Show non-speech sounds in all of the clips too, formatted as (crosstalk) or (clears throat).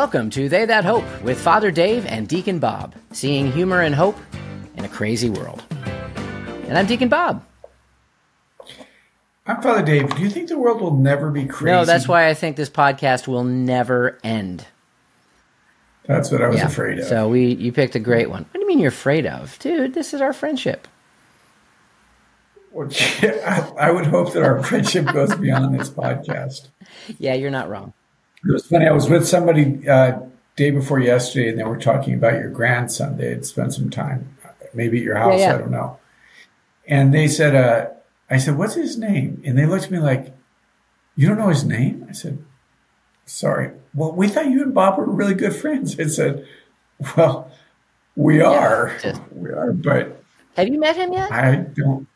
Welcome to They That Hope with Father Dave and Deacon Bob, seeing humor and hope in a crazy world. And I'm Deacon Bob. I'm Father Dave. Do you think the world will never be crazy? No, that's why I think this podcast will never end. That's what I was yeah. afraid of. So we, you picked a great one. What do you mean you're afraid of, dude? This is our friendship. Well, (laughs) I would hope that our friendship goes beyond this podcast. (laughs) Yeah, you're not wrong. It was funny. I was with somebody uh, day before yesterday, and they were talking about your grandson. They had spent some time, maybe at your house. Yeah, yeah. I don't know. And they said, uh, "I said, what's his name?" And they looked at me like, "You don't know his name?" I said, "Sorry. Well, we thought you and Bob were really good friends." I said, "Well, we are. Yeah, we are, but." Have you met him yet? I don't.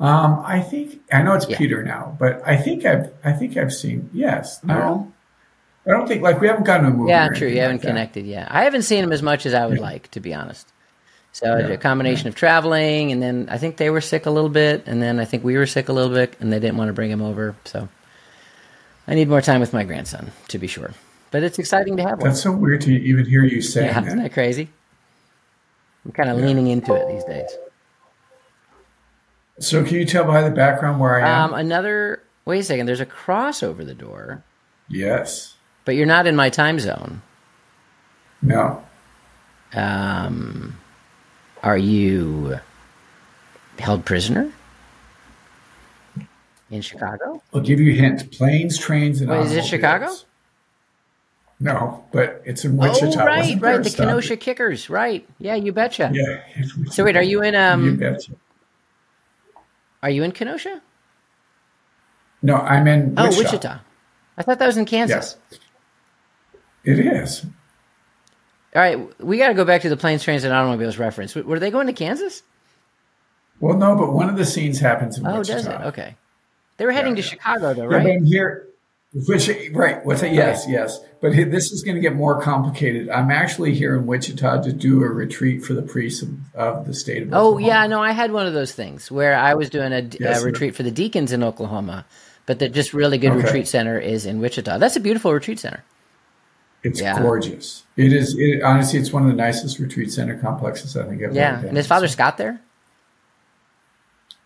Um, I think I know it's yeah. Peter now, but I think I've I think I've seen yes. No, I don't think like we haven't gotten a movie. Yeah, true. You haven't like connected yet. I haven't seen him as much as I would yeah. like, to be honest. So yeah. a combination of traveling, and then I think they were sick a little bit, and then I think we were sick a little bit, and they didn't want to bring him over. So I need more time with my grandson, to be sure. But it's exciting to have one. That's so weird to even hear you say. Yeah, that. isn't that crazy? I'm kind of leaning into it these days. So can you tell by the background where I am? Um, another. Wait a second. There's a cross over the door. Yes. But you're not in my time zone. No. Um, are you held prisoner in Chicago? I'll give you a hint. Planes, trains, and Wait, is it Chicago? No, but it's in Wichita. Oh, right, right. The Kenosha Kickers. Right. Yeah, you betcha. Yeah. (laughs) So wait, are you in um? You betcha. Are you in Kenosha? No, I'm in oh, Wichita. Oh, Wichita. I thought that was in Kansas. Yeah. It is. All right, we got to go back to the planes, trains, and automobiles reference. Were they going to Kansas? Well, no, but one of the scenes happens in oh, Wichita. does it? Okay. They were heading yeah, to. Chicago, though, right? Yeah, but I'm here. Which, right. What's that? Yes, yes. But this is going to get more complicated. I'm actually here in Wichita to do a retreat for the priests of, of the state of Oklahoma. Oh, yeah. No, I had one of those things where I was doing a, yes, a retreat for the deacons in Oklahoma, but the just really good okay. retreat center is in Wichita. That's a beautiful retreat center. It's yeah. gorgeous. It is. It, honestly, it's one of the nicest retreat center complexes I think I've yeah. ever been. And his father Scott there?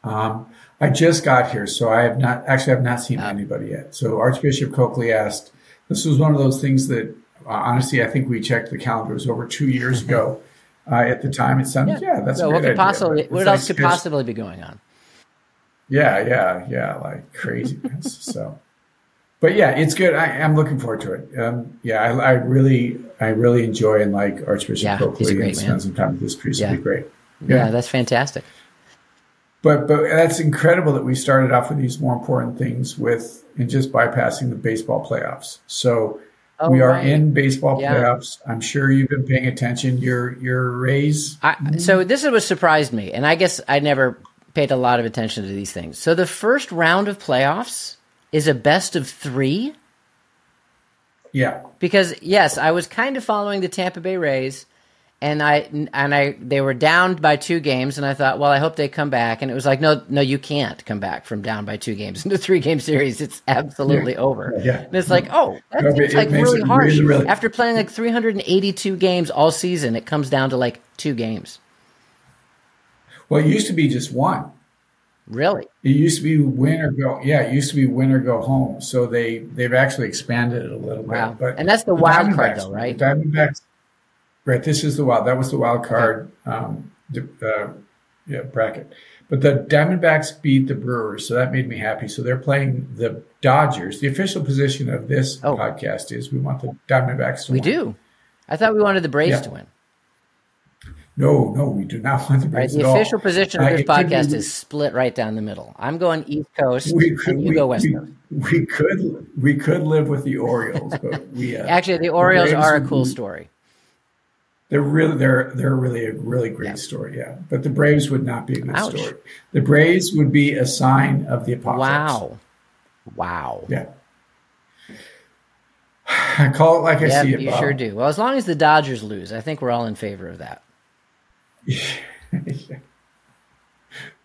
Um, I just got here, so I have not actually I've not seen oh. anybody yet. So Archbishop Coakley asked. This was one of those things that uh, honestly I think we checked the calendar. It was over two years (laughs) ago. Uh, at the time, it sounded yeah, yeah that's so what could possibly what else could possibly be going on? Yeah, yeah, yeah, like craziness. (laughs) so, but yeah, it's good. I, am looking forward to it. Um, yeah, I, I, really, I really enjoy and like Archbishop yeah, Coakley and spend some time with this priest. Yeah. It'd be great. Yeah. yeah, that's fantastic but but that's incredible that we started off with these more important things with and just bypassing the baseball playoffs. So oh, we are right. in baseball yeah. playoffs. I'm sure you've been paying attention. Your your Rays. I, so this is what surprised me, and I guess I never paid a lot of attention to these things. So the first round of playoffs is a best of three. Yeah. Because yes, I was kind of following the Tampa Bay Rays and I and I they were down by two games, and I thought, well, I hope they come back. And it was like, no, no, you can't come back from down by two games in (laughs) into three game series. It's absolutely yeah. over. Yeah. And it's like, oh, that no, seems like really harsh. Really, really... After playing like 382 games all season, it comes down to like two games. Well, it used to be just one. Really? It used to be win or go. Yeah, it used to be win or go home. So they they've actually expanded it a little wow. bit. But and that's the, the wild card, though, right? Diamondbacks Right. This is the wild. That was the wild card um, uh, yeah, bracket. But the Diamondbacks beat the Brewers, so that made me happy. So they're playing the Dodgers. The official position of this oh. podcast is we want the Diamondbacks to we win. We do. I thought we wanted the Braves yeah. to win. No, no, we do not (laughs) want the Braves. Right, the official all. position of this uh, podcast be, is split right down the middle. I'm going East Coast, we could, and you we, go West we, Coast. We could we could live with the Orioles, but we uh, (laughs) actually the Orioles the are a cool story. They're really they're they're really a really great yeah. story, yeah. But the Braves would not be a good Ouch. story. The Braves would be a sign of the apocalypse. Wow, wow. Yeah. I call it like I see it. You Bob. sure do. Well, as long as the Dodgers lose, I think we're all in favor of that. (laughs) you,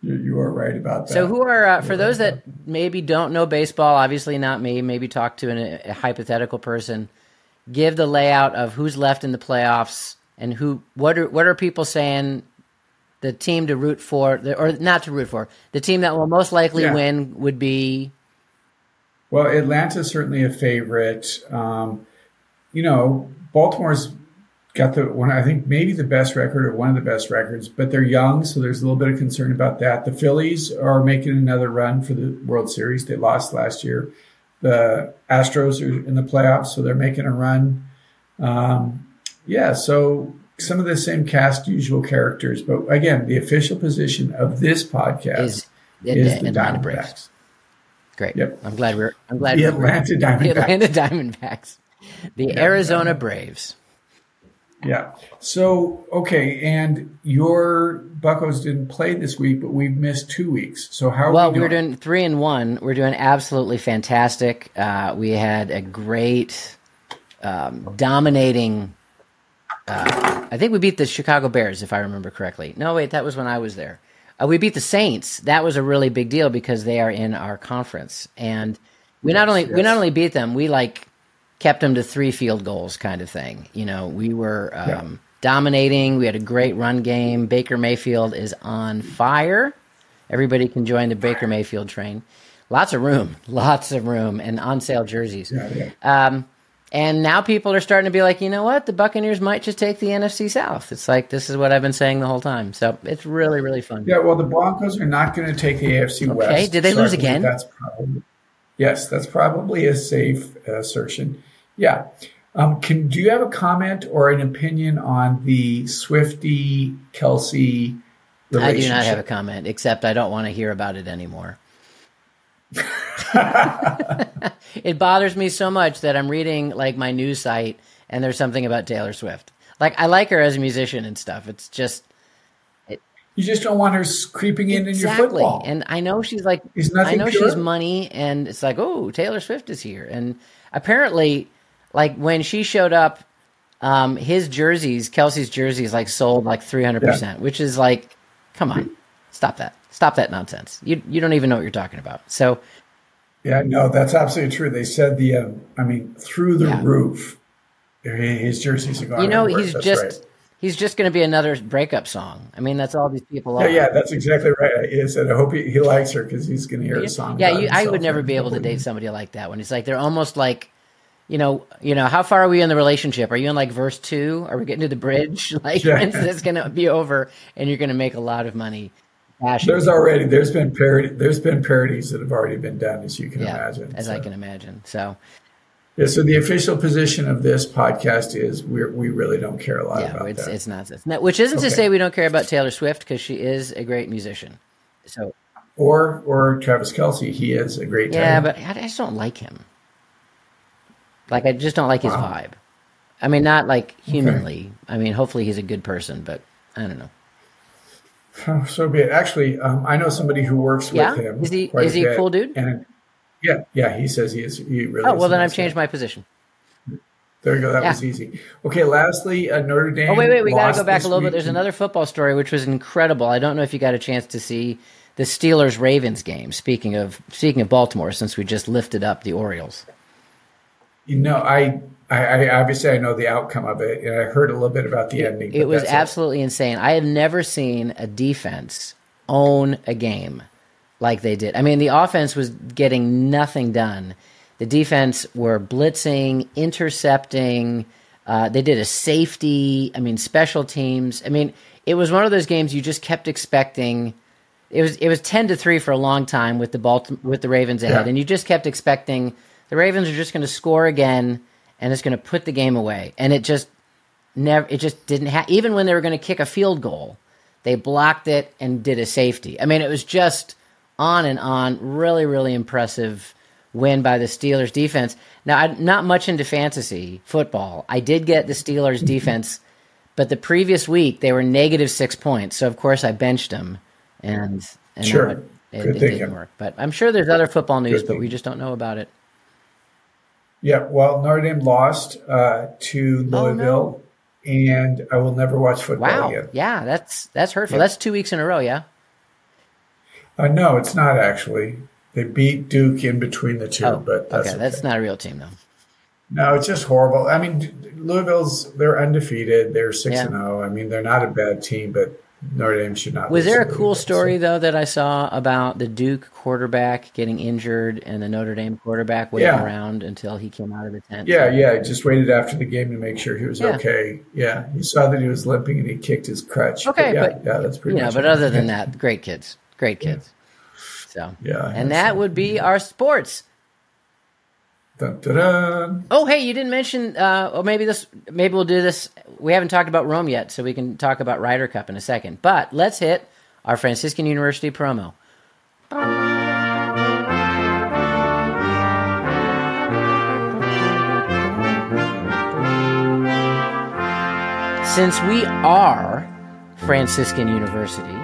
you are right about that. So, who are uh, for those that maybe don't know baseball? Obviously, not me. Maybe talk to an, a hypothetical person give the layout of who's left in the playoffs and who what are what are people saying? The team to root for or not to root for the team that will most likely yeah. win would be well atlanta's certainly a favorite. Um, you know baltimore's got the one i think maybe the best record or one of the best records but they're young so there's a little bit of concern about that. The phillies are making another run for the world series. They lost last year. The astros are in the playoffs so they're making a run. Um, yeah so some of the same cast usual characters, but again, the official position of this podcast is, is the Diamondbacks. Great. Yep. I'm glad we're. I'm glad the Atlanta (laughs) Diamondbacks. The Atlanta Diamondbacks. The yeah, Arizona Braves. Yeah. So okay, and your Buckos didn't play this week, but we've missed two weeks. So how? well, we are doing three and one. We're doing absolutely fantastic. Uh, we had a great, um, dominating uh, I think we beat the Chicago Bears, if I remember correctly. No, wait, that was when I was there. Uh, we beat the Saints. That was a really big deal because they are in our conference, and we yes, not only yes. we not only beat them, we like kept them to three field goals, kind of thing. You know, we were um, yeah. dominating. We had a great run game. Baker Mayfield is on fire. Everybody can join the Baker Mayfield train. Lots of room, (laughs) lots of room, and on sale jerseys. Yeah, yeah. Um, and now people are starting to be like, you know what? The Buccaneers might just take the NFC South. It's like this is what I've been saying the whole time. So it's really, really fun. Yeah, well, the Broncos are not going to take the AFC West. Okay, did they so lose again? That's probably yes. That's probably a safe assertion. Yeah. Um, can do you have a comment or an opinion on the Swifty Kelce relationship? I do not have a comment, except I don't want to hear about it anymore. (laughs) (laughs) (laughs) it bothers me so much that I'm reading like my news site and there's something about Taylor Swift. Like I like her as a musician and stuff. It's just it, you just don't want her creeping in exactly. in your football. And I know she's like I know pure? she's money and it's like, "Oh, Taylor Swift is here." And apparently like when she showed up um his jerseys, Kelce's jerseys like sold like 300%, yeah. which is like come on. Stop that. Stop that nonsense. You you don't even know what you're talking about. So yeah, no, that's absolutely true. They said the, uh, I mean, through the yeah. roof, his jerseys are going. You know, he's just right. he's just going to be another breakup song. I mean, that's all these people are. Yeah, yeah, that's exactly right. He said, I hope he, he likes her because he's going to hear a song. Yeah, you, I would never be able to date somebody like that. When it's like they're almost like, you know, you know, how far are we in the relationship? Are you in like verse two? Are we getting to the bridge? (laughs) Like, yeah. it's going to be over, and you're going to make a lot of money There's already there's been parody there's been parodies that have already been done, as you can yeah, imagine. As so. I can imagine. So. Yeah, so the official position of this podcast is we we really don't care a lot yeah, about it's, that. It's not, it's not, which isn't okay. to say we don't care about Taylor Swift because she is a great musician. So, or or Travis Kelce, he is a great. Yeah, but I just don't like him. Like I just don't like his wow. vibe. I mean, not like humanly. Okay. I mean, hopefully he's a good person, but I don't know. Oh, so be it. Actually, um, I know somebody who works yeah? with him. Is he is he a cool dude? And yeah, yeah, he says he is. He really. Oh well, then I've changed my position. There you go. That yeah. was easy. Okay. Lastly, uh, Notre Dame. Oh wait, wait. We got to go back a little bit. There's another football story which was incredible. I don't know if you got a chance to see the Steelers Ravens game. Speaking of speaking of Baltimore, since we just lifted up the Orioles. You know, I I, I, obviously I know the outcome of it, and I heard a little bit about the ending. It was absolutely it. insane. I have never seen a defense own a game like they did. I mean, the offense was getting nothing done. The defense were blitzing, intercepting. Uh, they did a safety. I mean, special teams. I mean, it was one of those games you just kept expecting. It was it was ten to three for a long time with the Baltimore, with the Ravens ahead, yeah. and you just kept expecting the Ravens are just going to score again and it's going to put the game away. And it just never, it just didn't have, even when they were going to kick a field goal, they blocked it and did a safety. I mean, it was just on and on. Really, really impressive win by the Steelers defense. Now, I'm not much into fantasy football. I did get the Steelers defense, but the previous week they were negative six points. So, of course, I benched them. And, and sure. It, it, it didn't work. But I'm sure there's other football news, but we just don't know about it. Yeah, well, Notre Dame lost uh, to Louisville, oh, no. and I will never watch football wow. again. Yeah, that's that's hurtful. Yeah. That's two weeks in a row. Yeah. Uh, no, it's not actually. They beat Duke in between the two, oh, but that's okay. okay. That's not a real team, though. No, it's just horrible. I mean, Louisville's they're undefeated. They're six and zero. Oh. I mean, they're not a bad team, but Notre Dame should not. Was there a cool story so. though that I saw about the Duke quarterback getting injured and the Notre Dame quarterback waiting yeah. around until he came out of the tent? Yeah, yeah. Just waited after the game to make sure he was yeah. okay. Yeah, he saw that he was limping and he kicked his crutch. Okay, but yeah, but, yeah, that's pretty. Yeah, but other than (laughs) that, great kids, great kids. So yeah, and that would be our sports. Dun. Oh, hey, you didn't mention, uh, or maybe this, maybe we'll do this. We haven't talked about Rome yet, so we can talk about Ryder Cup in a second. But let's hit our Franciscan University promo. Since we are Franciscan University,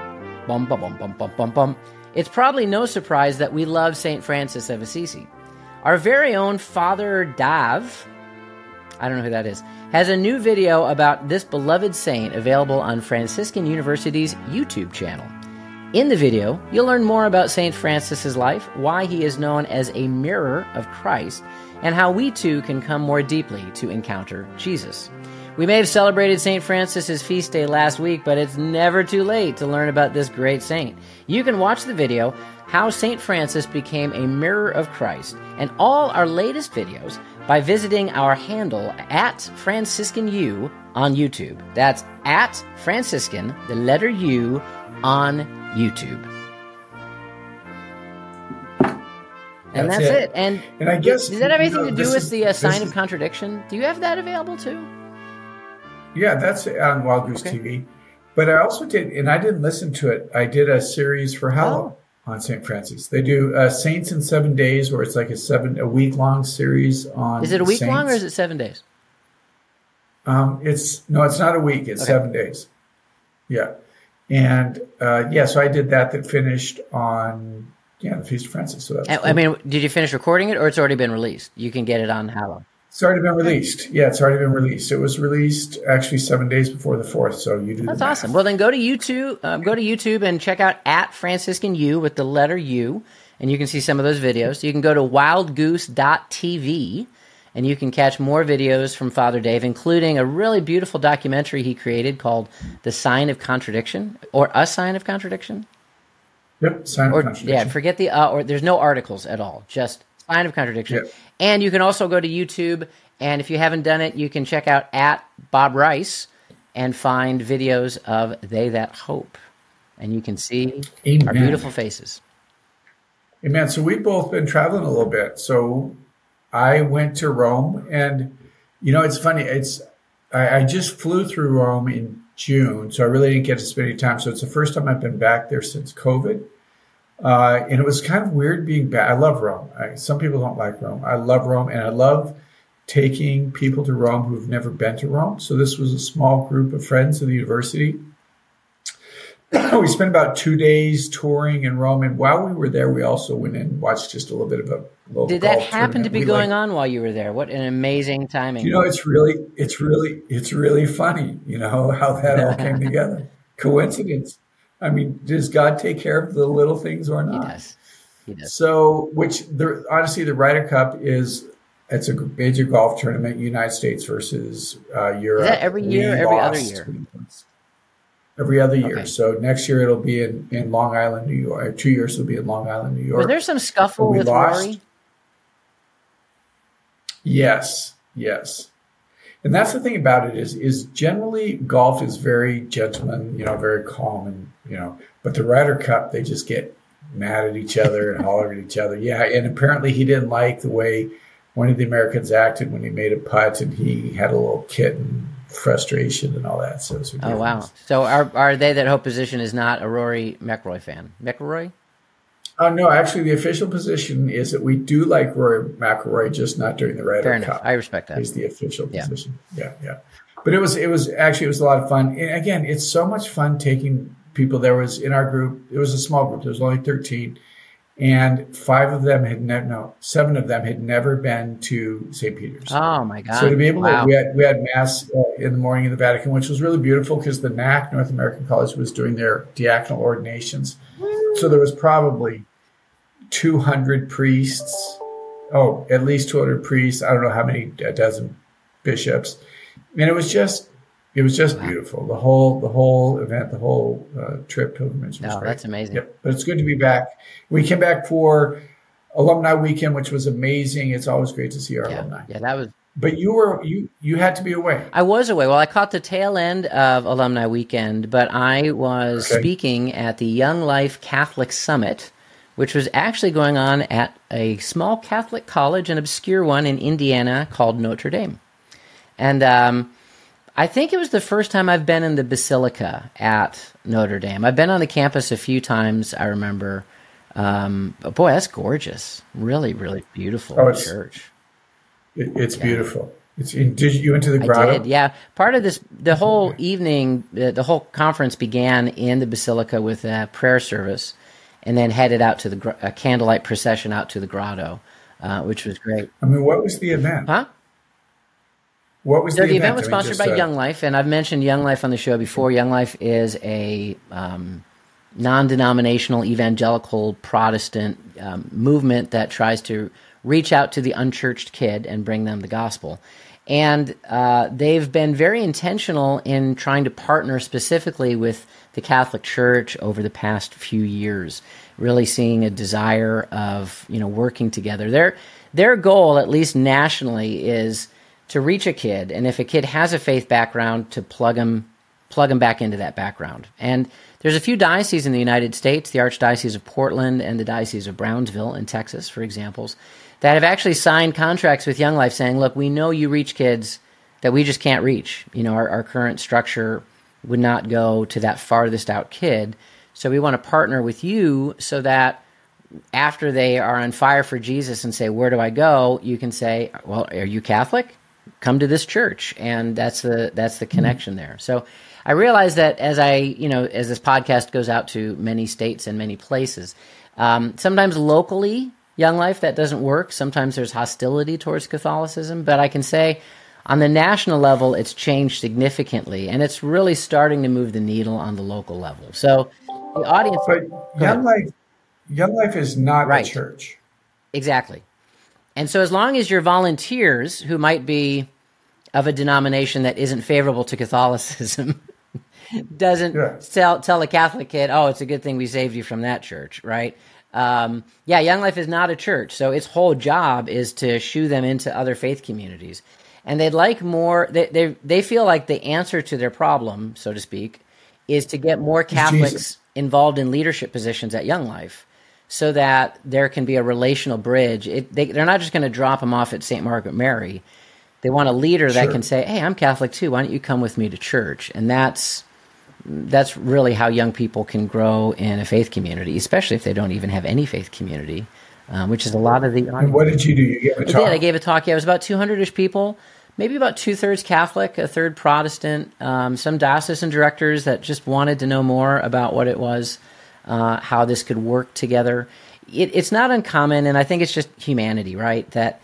bum bum bum bum bum bum bum, it's probably no surprise that we love Saint Francis of Assisi. Our very own Father Dave, I don't know who that is, has a new video about this beloved saint available on Franciscan University's YouTube channel. In the video, you'll learn more about St. Francis's life, why he is known as a mirror of Christ, and how we too can come more deeply to encounter Jesus. We may have celebrated St. Francis's feast day last week, but it's never too late to learn about this great saint. You can watch the video, How St. Francis Became a Mirror of Christ, and all our latest videos by visiting our handle at Franciscan U on YouTube. That's at Franciscan, the letter U, on YouTube. And that's, that's it. it. And, and I guess does that have anything you know, to do with is, the uh, sign is, of contradiction? Do you have that available too? Yeah, that's on Wild Goose okay. TV. But I also did, and I didn't listen to it. I did a series for Hallow oh. On St. Francis. They do uh, Saints in Seven Days, where it's like a seven a week long series on. Is it a week Saints. long or is it seven days? Um, it's no, it's not a week. It's okay. seven days. Yeah, and uh, yeah, so I did that. That finished on yeah the Feast of Francis. So that's. I, cool. I mean, did you finish recording it, or it's already been released? You can get it on Hallow. It's already been released. Yeah, it's already been released. It was released actually seven days before the fourth. So you do. That's awesome. Well, then go to YouTube. Um, go to YouTube and check out at Franciscan U with the letter U, and you can see some of those videos. You can go to wildgoose.tv, and you can catch more videos from Father Dave, including a really beautiful documentary he created called "The Sign of Contradiction" or "A Sign of Contradiction." Yep, sign of contradiction. Yeah, forget the uh, or there's no articles at all. Just sign of contradiction. And you can also go to YouTube, and if you haven't done it, you can check out at Bob Rice and find videos of They That Hope. And you can see Amen. our beautiful faces. Amen. So we've both been traveling a little bit. So I went to Rome, and you know, it's funny. It's I, I just flew through Rome in June, so I really didn't get to spend any time. So it's the first time I've been back there since COVID. Uh, and it was kind of weird being back. I love Rome. I, some people don't like Rome. I love Rome, and I love taking people to Rome who've never been to Rome. So this was a small group of friends of the university. (clears throat) we spent about two days touring in Rome, and while we were there, we also went and watched just a little bit of a local. Did that happen to be we going like, on while you were there? What an amazing timing! You know, it's really, it's really, it's really funny. You know how that all came (laughs) together. Coincidence. I mean, does God take care of the little things or not? He does. He does. So, which the, honestly, the Ryder Cup is it's a major golf tournament, United States versus uh, Europe. Is that every year, every other year? Every other year. Okay. So next year it'll be in, in Long Island, New York. Two years it'll be in Long Island, New York. Was there some scuffle with lost. Rory? Yes, yes. And that's the thing about it is is generally golf is very gentleman, you know, very calm and you know, but the Ryder Cup they just get mad at each other and holler at each other. Yeah, and apparently he didn't like the way one of the Americans acted when he made a putt and he had a little kitten frustration and all that. So oh wow! So are are they that hope position is not a Rory McIlroy fan? McIlroy? Uh, no, actually, the official position is that we do like Rory McIlroy, just not during the Ryder Fair Cup. Enough. I respect that. Is the official position? Yeah. yeah, yeah. But it was it was actually it was a lot of fun. And again, it's so much fun taking people. There was in our group. It was a small group. There was only thirteen, and five of them had never no seven of them had never been to St. Peter's. Oh my God! So to be able wow. to we had we had mass uh, in the morning in the Vatican, which was really beautiful because the NAC North American College was doing their diaconal ordinations. So there was probably 200 priests, oh, at least 200 priests. I don't know how many, a dozen bishops. And it was just, it was just wow. beautiful. The whole, the whole event, the whole uh, trip pilgrimage was oh, great. that's amazing. Yep. But it's good to be back. We came back for alumni weekend, which was amazing. It's always great to see our yeah. alumni. Yeah, that was but you were you you had to be away. I was away. Well, I caught the tail end of alumni weekend, but I was okay. speaking at the Young Life Catholic Summit, which was actually going on at a small Catholic college, an obscure one in Indiana called Notre Dame, and um, I think it was the first time I've been in the basilica at Notre Dame. I've been on the campus a few times. I remember. Um, but boy, that's gorgeous. Really, really beautiful oh, church. It, it's yeah. beautiful. It's in, did you went to the grotto? I did. Yeah, part of this, the whole evening, the, the whole conference began in the basilica with a prayer service, and then headed out to the a candlelight procession out to the grotto, uh, which was great. I mean, what was the event? Huh? What was the, the, event? was sponsored I mean, by uh, Young Life, and I've mentioned Young Life on the show before. Young Life is a um, non-denominational evangelical Protestant um, movement that tries to reach out to the unchurched kid and bring them the gospel. And uh, they've been very intentional in trying to partner specifically with the Catholic Church over the past few years, really seeing a desire of you know working together. Their their goal, at least nationally, is to reach a kid, and if a kid has a faith background, to plug them plug them back into that background. And there's a few dioceses in the United States, the Archdiocese of Portland and the Diocese of Brownsville in Texas, for examples, that have actually signed contracts with Young Life saying, look, we know you reach kids that we just can't reach. You know, our, our current structure would not go to that farthest out kid. So we want to partner with you so that after they are on fire for Jesus and say, Where do I go? you can say, Well, are you Catholic? Come to this church. And that's the that's the connection there. So I realize that as I, you know, as this podcast goes out to many states and many places, um, sometimes locally Young Life, that doesn't work. Sometimes there's hostility towards Catholicism, but I can say on the national level, it's changed significantly, and it's really starting to move the needle on the local level. So the audience. But Young Life, Young Life is not right. a church. Exactly. And so as long as your volunteers, who might be of a denomination that isn't favorable to Catholicism, (laughs) doesn't yeah. tell tell a Catholic kid, "Oh, it's a good thing we saved you from that church," right? Um, yeah, Young Life is not a church, so its whole job is to shoo them into other faith communities, and they'd like more. They they they feel like the answer to their problem, so to speak, is to get more Catholics involved in leadership positions at Young Life, so that there can be a relational bridge. It, they, they're not just going to drop them off at St. Margaret Mary. They want a leader sure. that can say, "Hey, I'm Catholic too. Why don't you come with me to church?" And that's that's really how young people can grow in a faith community, especially if they don't even have any faith community, um, which is a lot of the. And what did you do? You gave a talk. I did. I gave a talk. Yeah, it was about 200ish people, maybe about two thirds Catholic, a third Protestant, um, some diocesan directors that just wanted to know more about what it was, uh, how this could work together. It, it's not uncommon, and I think it's just humanity, right? That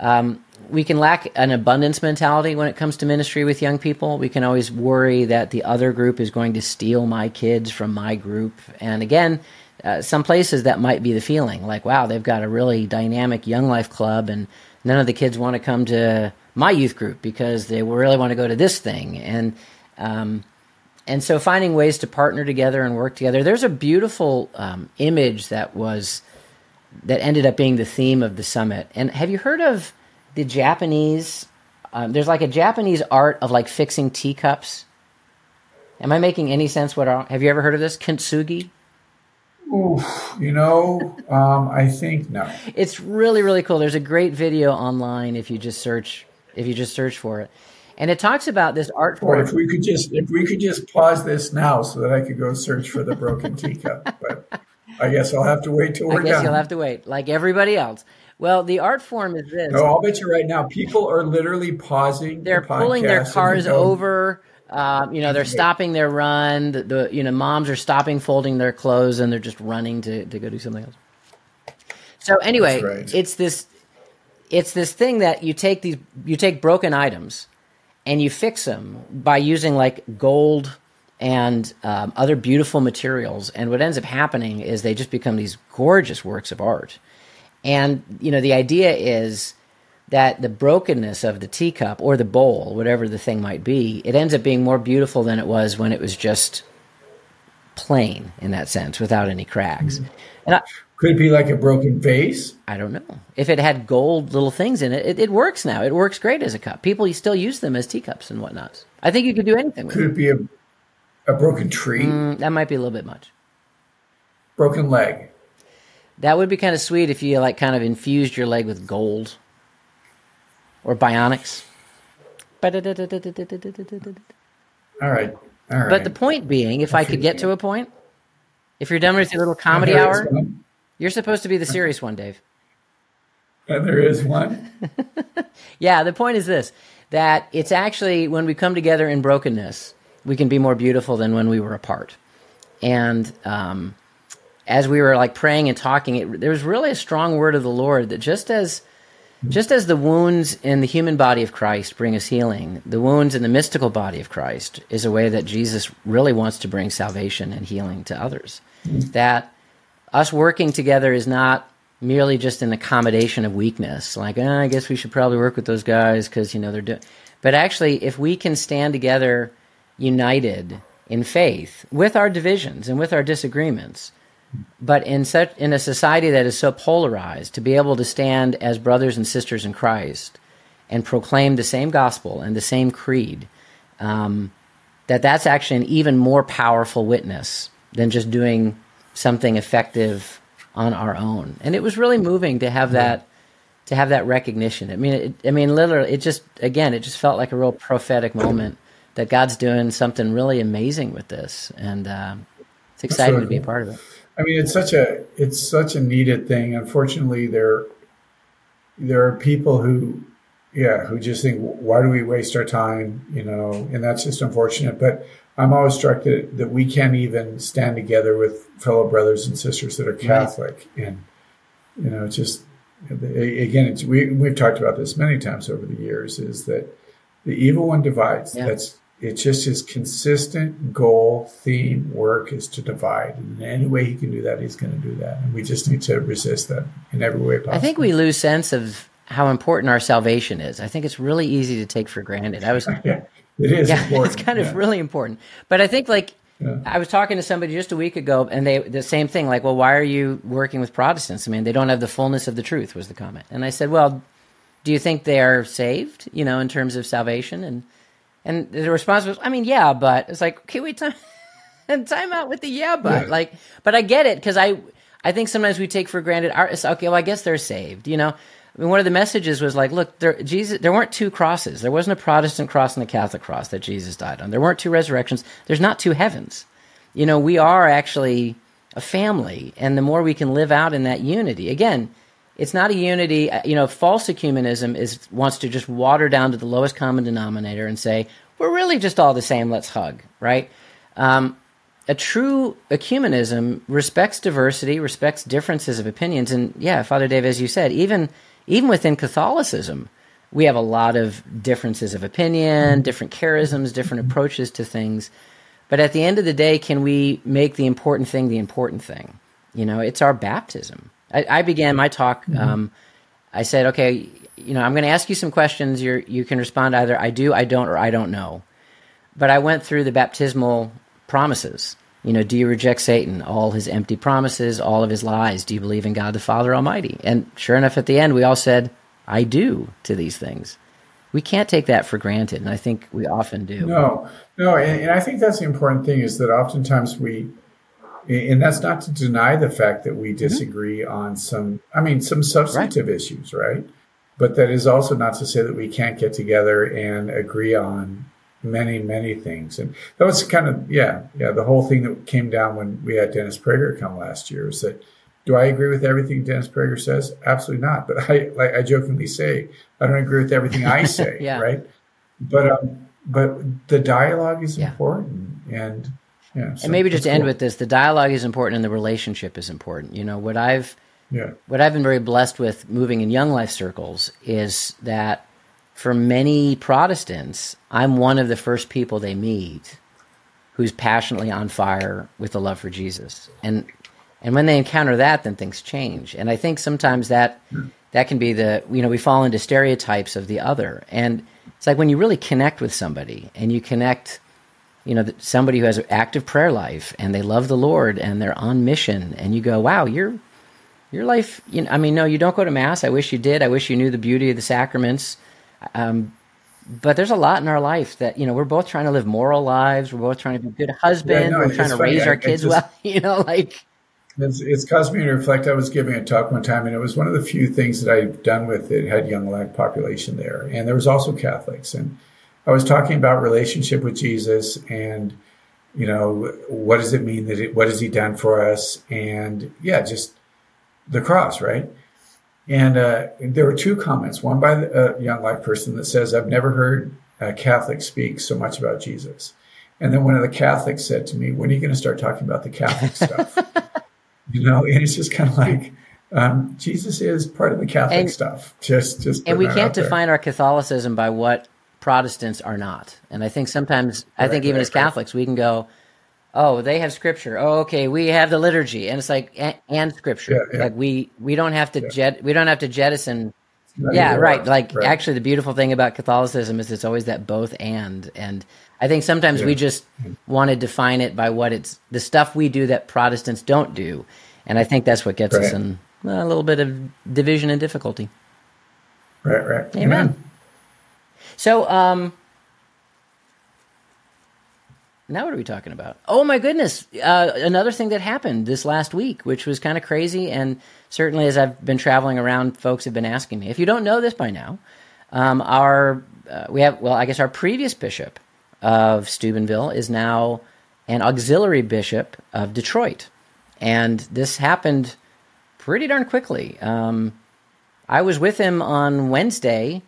um, we can lack an abundance mentality when it comes to ministry with young people. We can always worry that the other group is going to steal my kids from my group. And again, uh, some places that might be the feeling like, wow, they've got a really dynamic young life club, and none of the kids want to come to my youth group because they really want to go to this thing. And um, and so finding ways to partner together and work together. There's a beautiful um, image that was that ended up being the theme of the summit. And have you heard of the Japanese. Um, there's like a Japanese art of like fixing teacups. Am I making any sense? What are, have you ever heard of this kintsugi? Oof, you know, um, I think no. It's really really cool. There's a great video online if you just search if you just search for it, and it talks about this art form. Or if we could just if we could just pause this now so that I could go search for the broken (laughs) teacup, but I guess I'll have to wait till we're I guess done. you'll have to wait, like everybody else. Well, the art form is this. No, I'll bet you right now, people are literally pausing. They're the pulling their cars over. Um, you know, they're stopping their run. The, the, you know moms are stopping folding their clothes and they're just running to, to go do something else. So anyway, right. it's this it's this thing that you take these you take broken items and you fix them by using like gold and um, other beautiful materials. And what ends up happening is they just become these gorgeous works of art And you know, the idea is that the brokenness of the teacup or the bowl, whatever the thing might be, it ends up being more beautiful than it was when it was just plain in that sense, without any cracks. Mm-hmm. And I, could it be like a broken vase? I don't know. If it had gold little things in it, it, it works now. It works great as a cup. People still use them as teacups and whatnot. I think you could do anything. Could it, Could it be a a broken tree? Mm, that might be a little bit much. Broken leg. That would be kind of sweet if you like kind of infused your leg with gold or bionics. (laughs) All right. All right. But the point being, if I could get to a point, if you're done with your little comedy hour, you're supposed to be the serious one, Dave. (laughs) And there is one. (laughs) yeah, the point is this that it's actually when we come together in brokenness, we can be more beautiful than when we were apart. And um, as we were like praying and talking, it, there was really a strong word of the Lord that just as just as the wounds in the human body of Christ bring us healing, the wounds in the mystical body of Christ is a way that Jesus really wants to bring salvation and healing to others. That us working together is not merely just an accommodation of weakness, like, oh, I guess we should probably work with those guys because, you know, they're doing. But actually, if we can stand together united in faith with our divisions and with our disagreements, but in such in a society that is so polarized, to be able to stand as brothers and sisters in Christ and proclaim the same gospel and the same creed, um, that that's actually an even more powerful witness than just doing something effective on our own. And it was really moving to have that to have that recognition. I mean, it, I mean, literally, it just again, it just felt like a real prophetic moment that God's doing something really amazing with this, and uh, it's exciting to be a part of it. I mean, it's such a it's such a needed thing. Unfortunately, there there are people who, yeah, who just think, why do we waste our time? You know, and that's just unfortunate. But I'm always struck that, that we can't even stand together with fellow brothers and sisters that are Catholic, right. and you know, just again, we we've talked about this many times over the years. Is that the evil one divides? Yeah. That's it's just his consistent goal, theme, work is to divide. And in any way he can do that, he's going to do that. And we just need to resist that in every way possible. I think we lose sense of how important our salvation is. I think it's really easy to take for granted. I was, (laughs) yeah, it is. Yeah, (laughs) important. it's kind of yeah. really important. But I think like yeah. I was talking to somebody just a week ago, and they the same thing. Like, well, why are you working with Protestants? I mean, they don't have the fullness of the truth. Was the comment, and I said, well, do you think they are saved? You know, in terms of salvation and and the response was, I mean, yeah, but it's like, okay, wait, time, and (laughs) time out with the yeah, but yeah. like, but I get it because I, I think sometimes we take for granted. Our, okay, well, I guess they're saved. You know, I mean, one of the messages was like, look, there, Jesus, there weren't two crosses. There wasn't a Protestant cross and a Catholic cross that Jesus died on. There weren't two resurrections. There's not two heavens. You know, we are actually a family, and the more we can live out in that unity, again, it's not a unity. Uh, you know, false ecumenism is wants to just water down to the lowest common denominator and say we're really just all the same. Let's hug, right? Um, a true ecumenism respects diversity, respects differences of opinions, and yeah, Father Dave, as you said, even even within Catholicism, we have a lot of differences of opinion, different charisms, different approaches to things. But at the end of the day, can we make the important thing the important thing? You know, it's our baptism. I, I began my talk. Mm-hmm. Um, I said, okay, you know, I'm going to ask you some questions. You you can respond either I do, I don't, or I don't know. But I went through the baptismal promises. You know, do you reject Satan, all his empty promises, all of his lies? Do you believe in God the Father Almighty? And sure enough, at the end, we all said, I do to these things. We can't take that for granted, and I think we often do. No, no, and, and I think that's the important thing is that oftentimes we and that's not to deny the fact that we mm-hmm. disagree mm-hmm. on some i mean some substantive right. issues right but that is also not to say that we can't get together and agree on many many things and that was kind of yeah yeah the whole thing that came down when we had dennis prager come last year is that do i agree with everything dennis prager says absolutely not but i like i jokingly say i don't agree with everything i (laughs) say yeah. right but um but the dialogue is yeah. important and yeah, so and maybe just to end with this, the dialogue is important and the relationship is important. You know, what I've yeah. what I've been very blessed with moving in young life circles is that for many Protestants, I'm one of the first people they meet who's passionately on fire with the love for Jesus. And And when they encounter that, then things change. And I think sometimes that that can be the you know we fall into stereotypes of the other, and it's like when you really connect with somebody and you connect, you know, somebody who has an active prayer life and they love the Lord and they're on mission, and you go, wow, your your life. You know, I mean, no, you don't go to mass. I wish you did. I wish you knew the beauty of the sacraments. Um, but there's a lot in our life that you know we're both trying to live moral lives. We're both trying to be good husbands. Yeah, no, we're trying to funny. raise our kids just, well. (laughs) You know, like it's, it's caused me to reflect. I was giving a talk one time, and it was one of the few things that I'd done with it. had young black population there, and there was also Catholics, and I was talking about relationship with Jesus, and you know what does it mean that it, what has He done for us, and yeah, just the cross, right? And uh, there were two comments. One by a young life person that says, "I've never heard a Catholic speak so much about Jesus." And then one of the Catholics said to me, "When are you going to start talking about the Catholic (laughs) stuff?" you know, and it's just kind of like um, Jesus is part of the Catholic and, stuff. Just, just, and we can't define our Catholicism by what Protestants are not. And I think sometimes, right, I think even right, as Catholics, right. we can go, "Oh, they have Scripture. Oh, okay, we have the liturgy," and it's like and, and Scripture. Yeah, yeah. Like we we don't have to yeah. jet we don't have to jettison. Yeah, right. Like actually, the beautiful thing about Catholicism is it's always that both and and I think sometimes we just want to define it by what it's the stuff we do that Protestants don't do, and I think that's what gets right. us in a little bit of division and difficulty. Right, right. Amen. Amen. So, um, now what are we talking about? Oh my goodness! Uh, another thing that happened this last week, which was kind of crazy, and certainly as I've been traveling around, folks have been asking me. If you don't know this by now, um, our uh, we have well, I guess our previous bishop of Steubenville is now an auxiliary bishop of Detroit. And this happened pretty darn quickly. Um, I was with him on Wednesday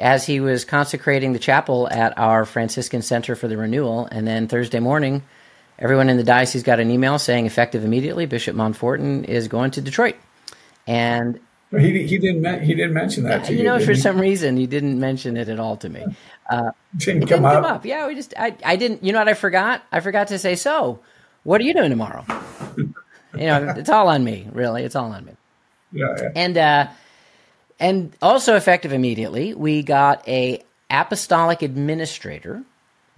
as he was consecrating the chapel at our Franciscan Center for the Renewal. And then Thursday morning, everyone in the diocese got an email saying, effective immediately, Bishop Monforton is going to Detroit. And he, he didn't he didn't mention that to you. You know, for he? some reason, he didn't mention it at all to me. Uh, didn't, come, didn't up. come, up. Yeah, we just I, I didn't. You know what I forgot? I forgot to say. So, what are you doing tomorrow? (laughs) you know, it's all on me. Really, it's all on me. Yeah. yeah. And uh, and also effective immediately, we got a apostolic administrator,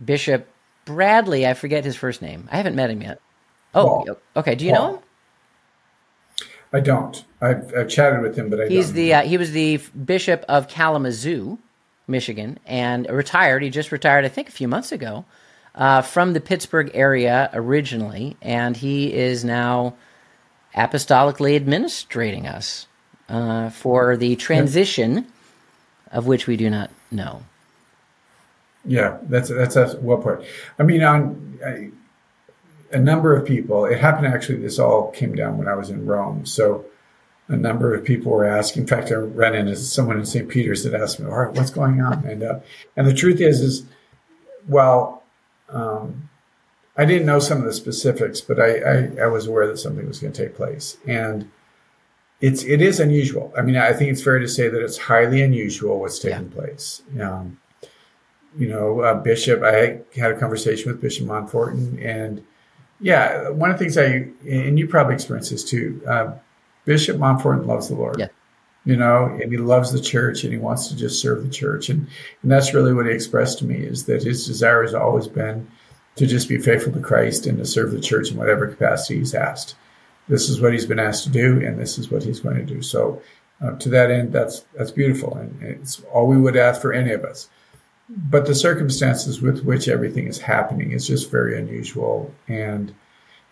Bishop Bradley. I forget his first name. I haven't met him yet. Oh, Paul. okay. Do you Paul. know him? I don't. I've, I've, chatted with him, but I He's don't. the uh, he was the bishop of Kalamazoo, Michigan, and retired. He just retired, I think, a few months ago uh, from the Pittsburgh area originally, and he is now apostolically administrating us uh, for the transition of which we do not know. Yeah, that's that's a well put. I mean, on I, a number of people. It happened actually. This all came down when I was in Rome, so a number of people were asking. In fact, I ran into someone in St. Peter's that asked me, "All right, what's going on?" (laughs) And uh, and the truth is, is well, um, I didn't know some of the specifics, but I, I, I was aware that something was going to take place, and it's it is unusual. I mean, I think it's fair to say that it's highly unusual what's taking yeah. place. Um, you know, uh, Bishop. I had a conversation with Bishop Monforton, and yeah, one of the things I and you probably experience this too. Uh, Bishop Montfort loves the Lord. Yeah. You know, and he loves the church and he wants to just serve the church. And, and that's really what he expressed to me is that his desire has always been to just be faithful to Christ and to serve the church in whatever capacity he's asked. This is what he's been asked to do, and this is what he's going to do. So, uh, to that end, that's that's beautiful, and it's all we would ask for any of us. But the circumstances with which everything is happening is just very unusual, and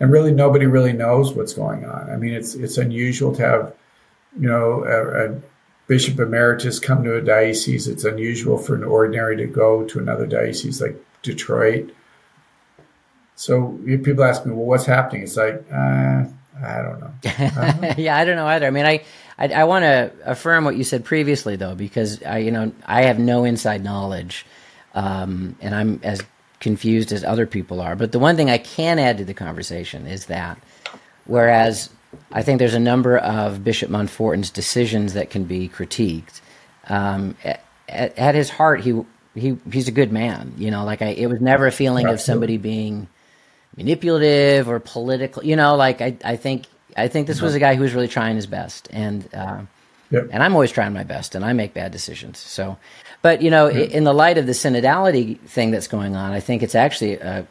and really nobody really knows what's going on. I mean, it's it's unusual to have, you know, a, a bishop emeritus come to a diocese. It's unusual for an ordinary to go to another diocese like Detroit. So people ask me, well, what's happening? It's like, uh, I don't know. I don't know. yeah, I don't know either. I mean, I I, I want to affirm what you said previously, though, because I you know I have no inside knowledge, um, and I'm as confused as other people are. But the one thing I can add to the conversation is that whereas I think there's a number of Bishop Monforton's decisions that can be critiqued, um, at, at, his heart, he he he's a good man. You know, like I, it was never a feeling of somebody being manipulative or political. You know, like I I think I think this was a guy who was really trying his best, and uh, yep. and I'm always trying my best, and I make bad decisions. So, but you know, yep. in the light of the synodality thing that's going on, I think it's actually a,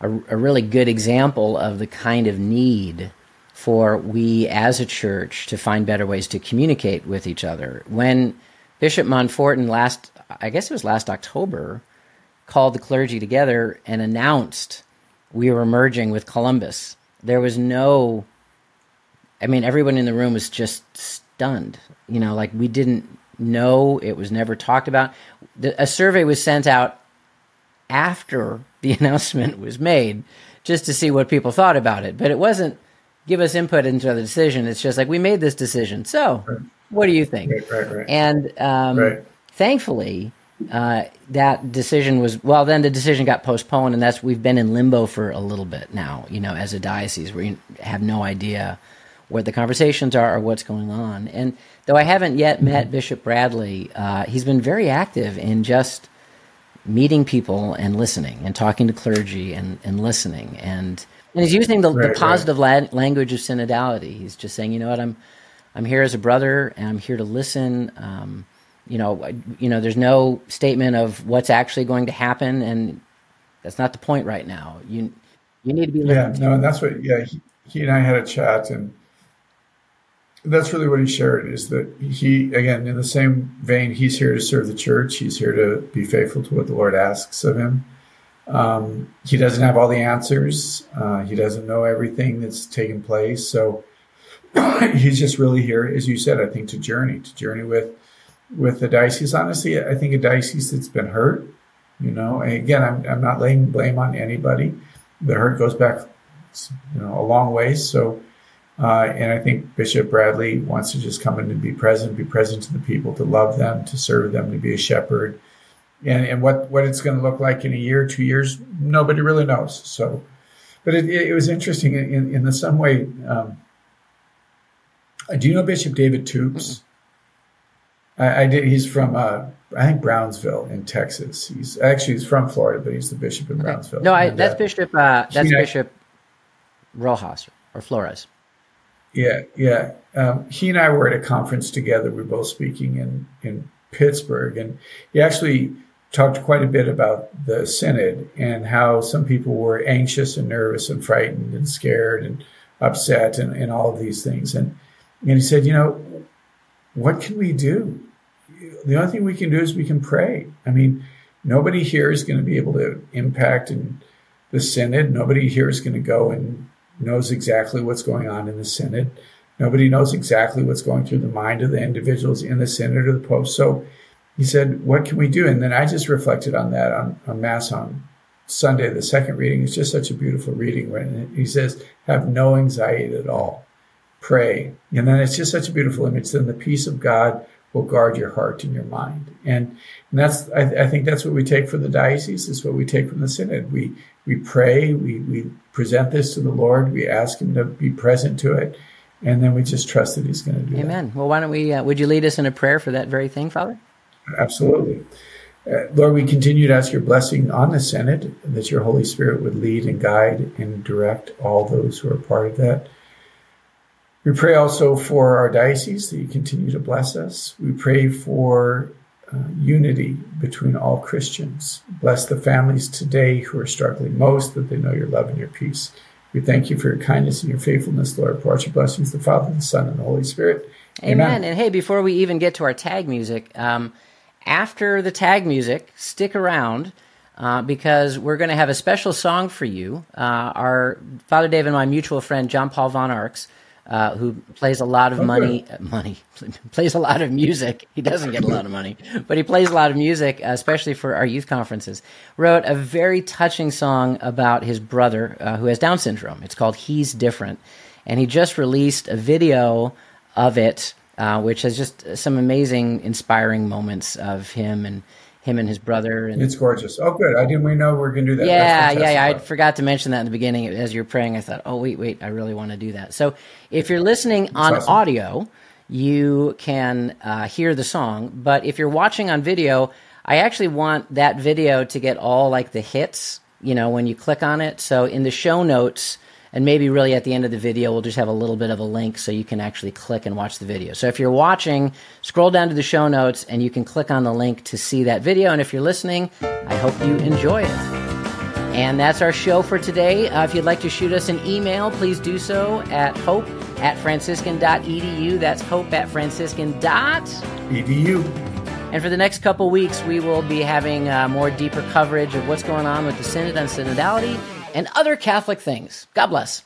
a, a really good example of the kind of need for we as a church to find better ways to communicate with each other. When Bishop Monforton last, I guess it was last October, called the clergy together and announced we were merging with Columbus. There was no, I mean, everyone in the room was just stunned. You know, like we didn't know, it was never talked about. The, a survey was sent out after (laughs) the announcement was made just to see what people thought about it, but it wasn't give us input into the decision. It's just like we made this decision. So, right. what do you think? Right, right, right. And um, thankfully, uh, that decision was well. Then the decision got postponed, and that's we've been in limbo for a little bit now. You know, as a diocese, we have no idea what the conversations are or what's going on. And though I haven't yet met mm-hmm. Bishop Bradley, uh, he's been very active in just meeting people and listening and talking to clergy and, and listening and and he's using the, right, the positive right. la- language of synodality. He's just saying, you know what, I'm I'm here as a brother, and I'm here to listen. Um, you know, you know, there's no statement of what's actually going to happen, and that's not the point right now. You you need to be yeah, no, and that's what yeah. He, he and I had a chat, and that's really what he shared is that he again in the same vein he's here to serve the church he's here to be faithful to what the lord asks of him um, he doesn't have all the answers. Uh, he doesn't know everything that's taken place. So (coughs) he's just really here, as you said, I think to journey, to journey with with the diocese. Honestly, I think a diocese that's been hurt. You know, and again, I'm, I'm not laying blame on anybody. The hurt goes back, you know, a long ways. So, uh, and I think Bishop Bradley wants to just come in and be present, be present to the people, to love them, to serve them, to be a shepherd, and, and what, what it's going to look like in a year, two years, nobody really knows. So, but it, it was interesting in, in some way. Um, do you know Bishop David Toups? I, I, did. He's from uh, I think Brownsville in Texas. He's actually he's from Florida, but he's the bishop in Brownsville. No, I, that's uh, Bishop. Uh, that's Bishop Rojas or Flores. Yeah, yeah. Um, he and I were at a conference together. We were both speaking in in Pittsburgh, and he actually talked quite a bit about the synod and how some people were anxious and nervous and frightened and scared and upset and, and all of these things. And, and he said, you know, what can we do? The only thing we can do is we can pray. I mean, nobody here is going to be able to impact in the synod. Nobody here is going to go and knows exactly what's going on in the synod. Nobody knows exactly what's going through the mind of the individuals in the synod or the pope. So he said, What can we do? And then I just reflected on that on, Mass on Sunday, the second reading. It's just such a beautiful reading. When he says, Have no anxiety at all. Pray. And then it's just such a beautiful image. Then the peace of God will guard your heart and your mind. And, and that's, I, I, think that's what we take from the diocese, is what we take from the synod. We, we pray, we, we present this to the Lord, we ask him to be present to it, and then we just trust that he's going to do it. Amen. That. Well, why don't we, uh, would you lead us in a prayer for that very thing, Father? Absolutely. Uh, Lord, we continue to ask your blessing on the Synod, that your Holy Spirit would lead and guide and direct all those who are part of that. We pray also for our diocese that you continue to bless us. We pray for uh, unity between all Christians. Bless the families today who are struggling most, that they know your love and your peace. We thank you for your kindness and your faithfulness, Lord. Pour out your blessings, the Father, the Son, and the Holy Spirit. Amen. Amen. And hey, before we even get to our tag music, um, after the tag music, stick around uh, because we're going to have a special song for you. Uh, our Father Dave and my mutual friend John Paul Von Arx, uh, who plays a lot of money, uh, money (laughs) plays a lot of music. He doesn't get a lot of money, but he plays a lot of music, especially for our youth conferences. Wrote a very touching song about his brother uh, who has Down syndrome. It's called "He's Different," and he just released a video of it uh, which has just some amazing, inspiring moments of him and him and his brother. And it's gorgeous. Oh, good. I didn't we know we are going to do that. Yeah, yeah, yeah. I forgot to mention that in the beginning as you're praying. I thought, oh wait, wait, I really want to do that. So if you're listening on awesome. audio, you can uh, hear the song. But if you're watching on video, I actually want that video to get all like the hits. You know, when you click on it. So in the show notes and maybe really at the end of the video, we'll just have a little bit of a link so you can actually click and watch the video. So if you're watching, scroll down to the show notes and you can click on the link to see that video. And if you're listening, I hope you enjoy it. And that's our show for today. Uh, if you'd like to shoot us an email, please do so at hope at franciscan.edu. That's hope at franciscan.edu. And for the next couple weeks, we will be having uh, more deeper coverage of what's going on with the Synod on Synodality and other Catholic things. God bless.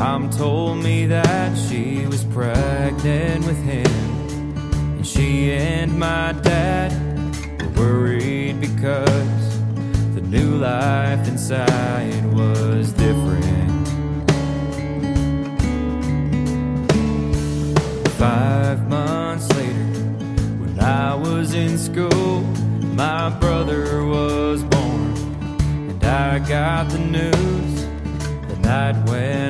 Mom told me that she was pregnant with him. And she and my dad were worried because the new life inside was different. Five months later, when I was in school, my brother was born. And I got the news the night when